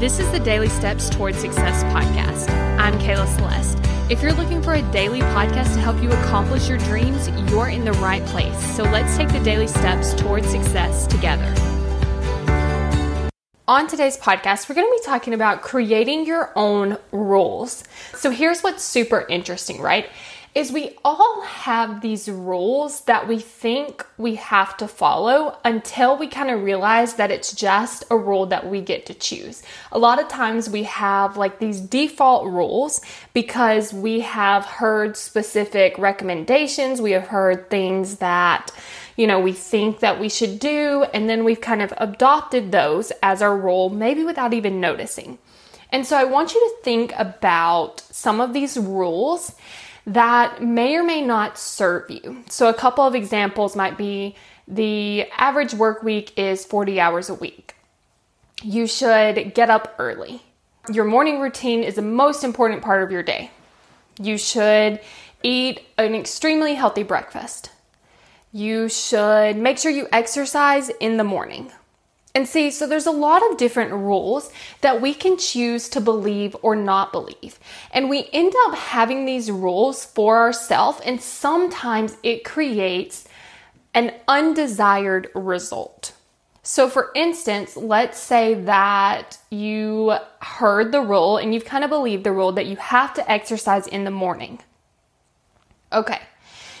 This is the Daily Steps Towards Success podcast. I'm Kayla Celeste. If you're looking for a daily podcast to help you accomplish your dreams, you're in the right place. So let's take the daily steps towards success together. On today's podcast, we're going to be talking about creating your own rules. So here's what's super interesting, right? Is we all have these rules that we think we have to follow until we kind of realize that it's just a rule that we get to choose. A lot of times we have like these default rules because we have heard specific recommendations, we have heard things that you know, we think that we should do, and then we've kind of adopted those as our rule, maybe without even noticing. And so I want you to think about some of these rules that may or may not serve you. So, a couple of examples might be the average work week is 40 hours a week. You should get up early. Your morning routine is the most important part of your day. You should eat an extremely healthy breakfast. You should make sure you exercise in the morning. And see, so there's a lot of different rules that we can choose to believe or not believe. And we end up having these rules for ourselves, and sometimes it creates an undesired result. So, for instance, let's say that you heard the rule and you've kind of believed the rule that you have to exercise in the morning. Okay,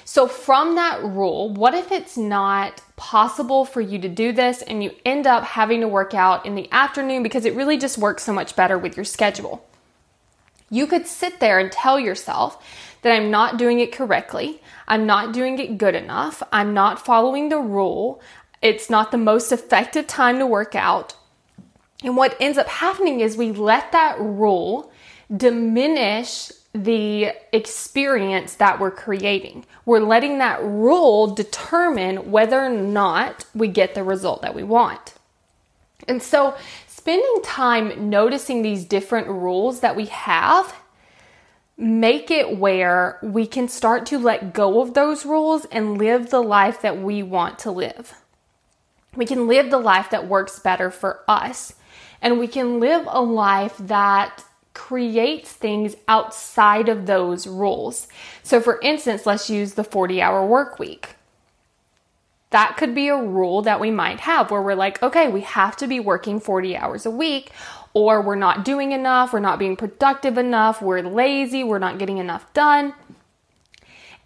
so, from that rule, what if it's not possible for you to do this and you end up having to work out in the afternoon because it really just works so much better with your schedule? You could sit there and tell yourself that I'm not doing it correctly, I'm not doing it good enough, I'm not following the rule, it's not the most effective time to work out. And what ends up happening is we let that rule diminish the experience that we're creating. We're letting that rule determine whether or not we get the result that we want. And so, spending time noticing these different rules that we have make it where we can start to let go of those rules and live the life that we want to live. We can live the life that works better for us. And we can live a life that creates things outside of those rules. So, for instance, let's use the 40 hour work week. That could be a rule that we might have where we're like, okay, we have to be working 40 hours a week, or we're not doing enough, we're not being productive enough, we're lazy, we're not getting enough done.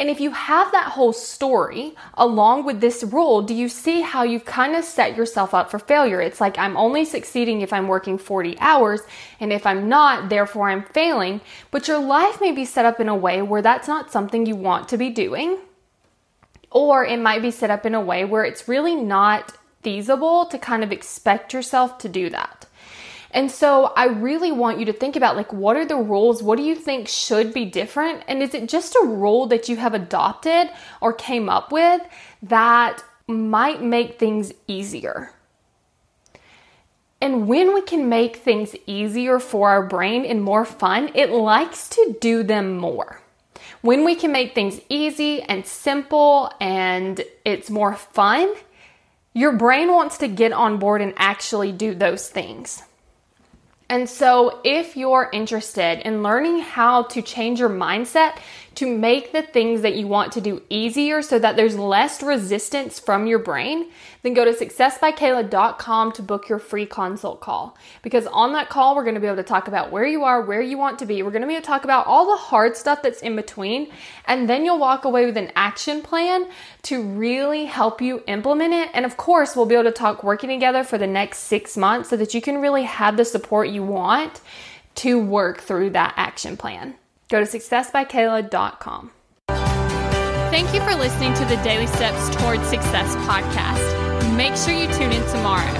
And if you have that whole story along with this rule, do you see how you've kind of set yourself up for failure? It's like I'm only succeeding if I'm working 40 hours, and if I'm not, therefore I'm failing. But your life may be set up in a way where that's not something you want to be doing. Or it might be set up in a way where it's really not feasible to kind of expect yourself to do that. And so I really want you to think about like what are the rules? What do you think should be different? And is it just a rule that you have adopted or came up with that might make things easier? And when we can make things easier for our brain and more fun, it likes to do them more. When we can make things easy and simple and it's more fun, your brain wants to get on board and actually do those things. And so, if you're interested in learning how to change your mindset to make the things that you want to do easier so that there's less resistance from your brain, then go to successbykayla.com to book your free consult call. Because on that call, we're going to be able to talk about where you are, where you want to be. We're going to be able to talk about all the hard stuff that's in between. And then you'll walk away with an action plan to really help you implement it. And of course, we'll be able to talk working together for the next six months so that you can really have the support you want to work through that action plan. Go to successbykayla.com. Thank you for listening to the Daily Steps Towards Success podcast. Make sure you tune in tomorrow.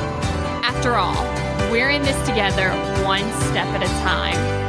After all, we're in this together, one step at a time.